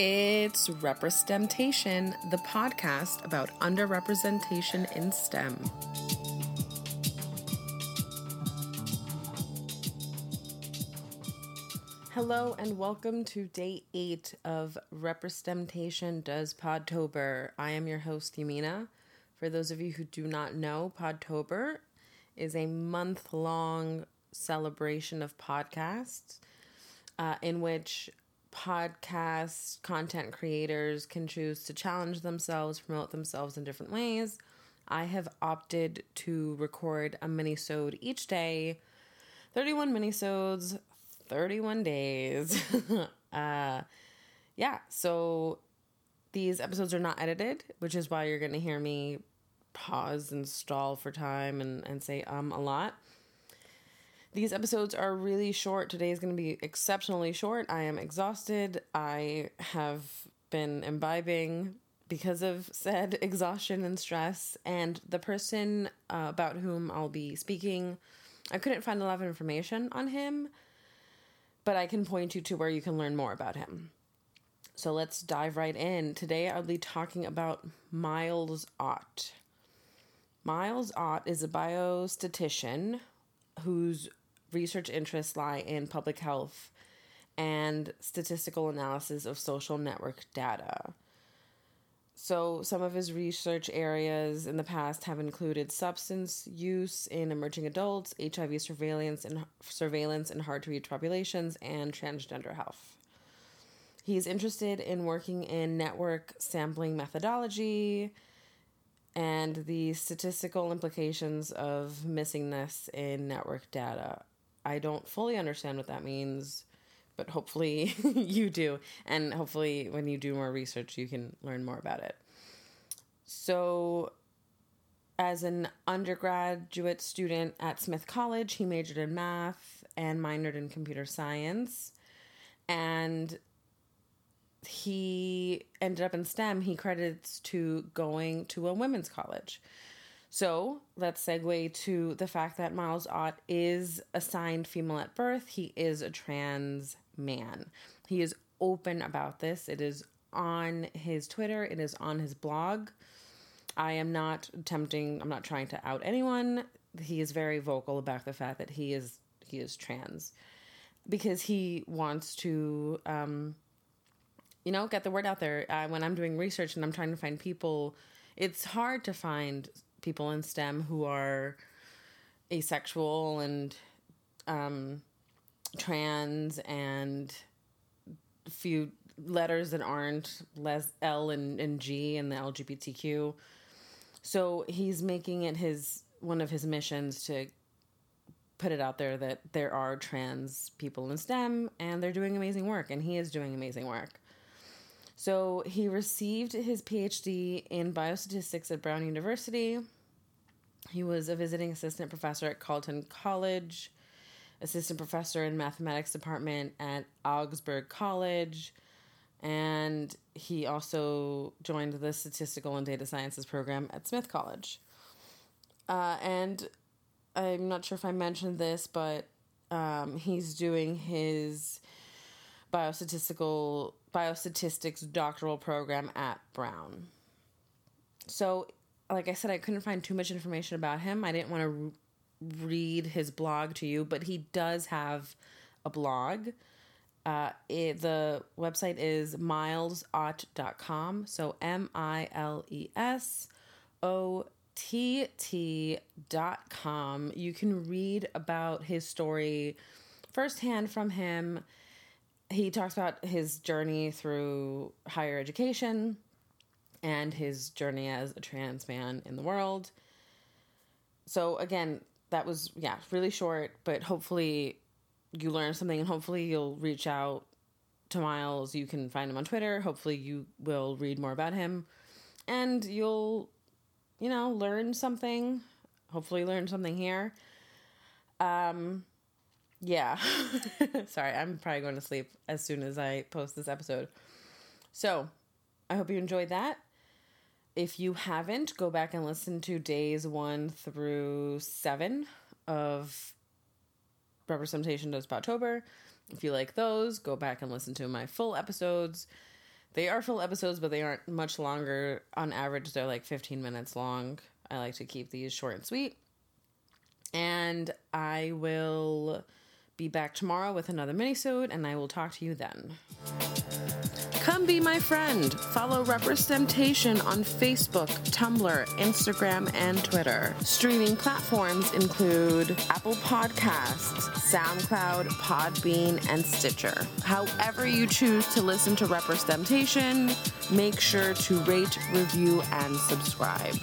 It's RepreSTEMtation, the podcast about underrepresentation in STEM. Hello and welcome to day eight of RepreSTEMtation Does Podtober. I am your host, Yamina. For those of you who do not know, Podtober is a month long celebration of podcasts uh, in which podcast content creators can choose to challenge themselves, promote themselves in different ways. I have opted to record a mini-sode each day. 31 mini-sodes, 31 days. uh yeah, so these episodes are not edited, which is why you're going to hear me pause and stall for time and, and say um a lot. These episodes are really short. Today is going to be exceptionally short. I am exhausted. I have been imbibing because of said exhaustion and stress. And the person uh, about whom I'll be speaking, I couldn't find a lot of information on him, but I can point you to where you can learn more about him. So let's dive right in. Today I'll be talking about Miles Ott. Miles Ott is a biostatistician whose research interests lie in public health and statistical analysis of social network data. So, some of his research areas in the past have included substance use in emerging adults, HIV surveillance and surveillance in hard to reach populations, and transgender health. He's interested in working in network sampling methodology and the statistical implications of missingness in network data. I don't fully understand what that means, but hopefully you do. And hopefully, when you do more research, you can learn more about it. So, as an undergraduate student at Smith College, he majored in math and minored in computer science. And he ended up in STEM. He credits to going to a women's college. So let's segue to the fact that Miles Ott is assigned female at birth. He is a trans man. He is open about this. It is on his Twitter, it is on his blog. I am not attempting, I'm not trying to out anyone. He is very vocal about the fact that he is he is trans because he wants to um, you know get the word out there uh, when i'm doing research and i'm trying to find people it's hard to find people in STEM who are asexual and um, trans and a few letters that aren't les- L and, and G and the LGBTQ. So he's making it his one of his missions to put it out there that there are trans people in STEM and they're doing amazing work and he is doing amazing work. So he received his PhD in biostatistics at Brown University. He was a visiting assistant professor at Carleton College, assistant professor in mathematics department at Augsburg College, and he also joined the statistical and data sciences program at Smith College. Uh, and I'm not sure if I mentioned this, but um, he's doing his biostatistical biostatistics doctoral program at Brown. So, like I said, I couldn't find too much information about him. I didn't want to re- read his blog to you, but he does have a blog. Uh, it, the website is milesott.com. So M I L E S O T T dot com. You can read about his story firsthand from him he talks about his journey through higher education and his journey as a trans man in the world. So again, that was yeah, really short, but hopefully you learn something and hopefully you'll reach out to Miles. You can find him on Twitter. Hopefully you will read more about him and you'll you know, learn something. Hopefully learn something here. Um yeah. Sorry, I'm probably going to sleep as soon as I post this episode. So, I hope you enjoyed that. If you haven't, go back and listen to days one through seven of RepreSTEMtation Does Podtober. If you like those, go back and listen to my full episodes. They are full episodes, but they aren't much longer. On average, they're like 15 minutes long. I like to keep these short and sweet. And I will be back tomorrow with another minisode, and I will talk to you then. Come be my friend. Follow RepreSTEMtation on Facebook, Tumblr, Instagram, and Twitter. Streaming platforms include Apple Podcasts, SoundCloud, Podbean, and Stitcher. However, you choose to listen to RepreSTEMtation, make sure to rate, review, and subscribe.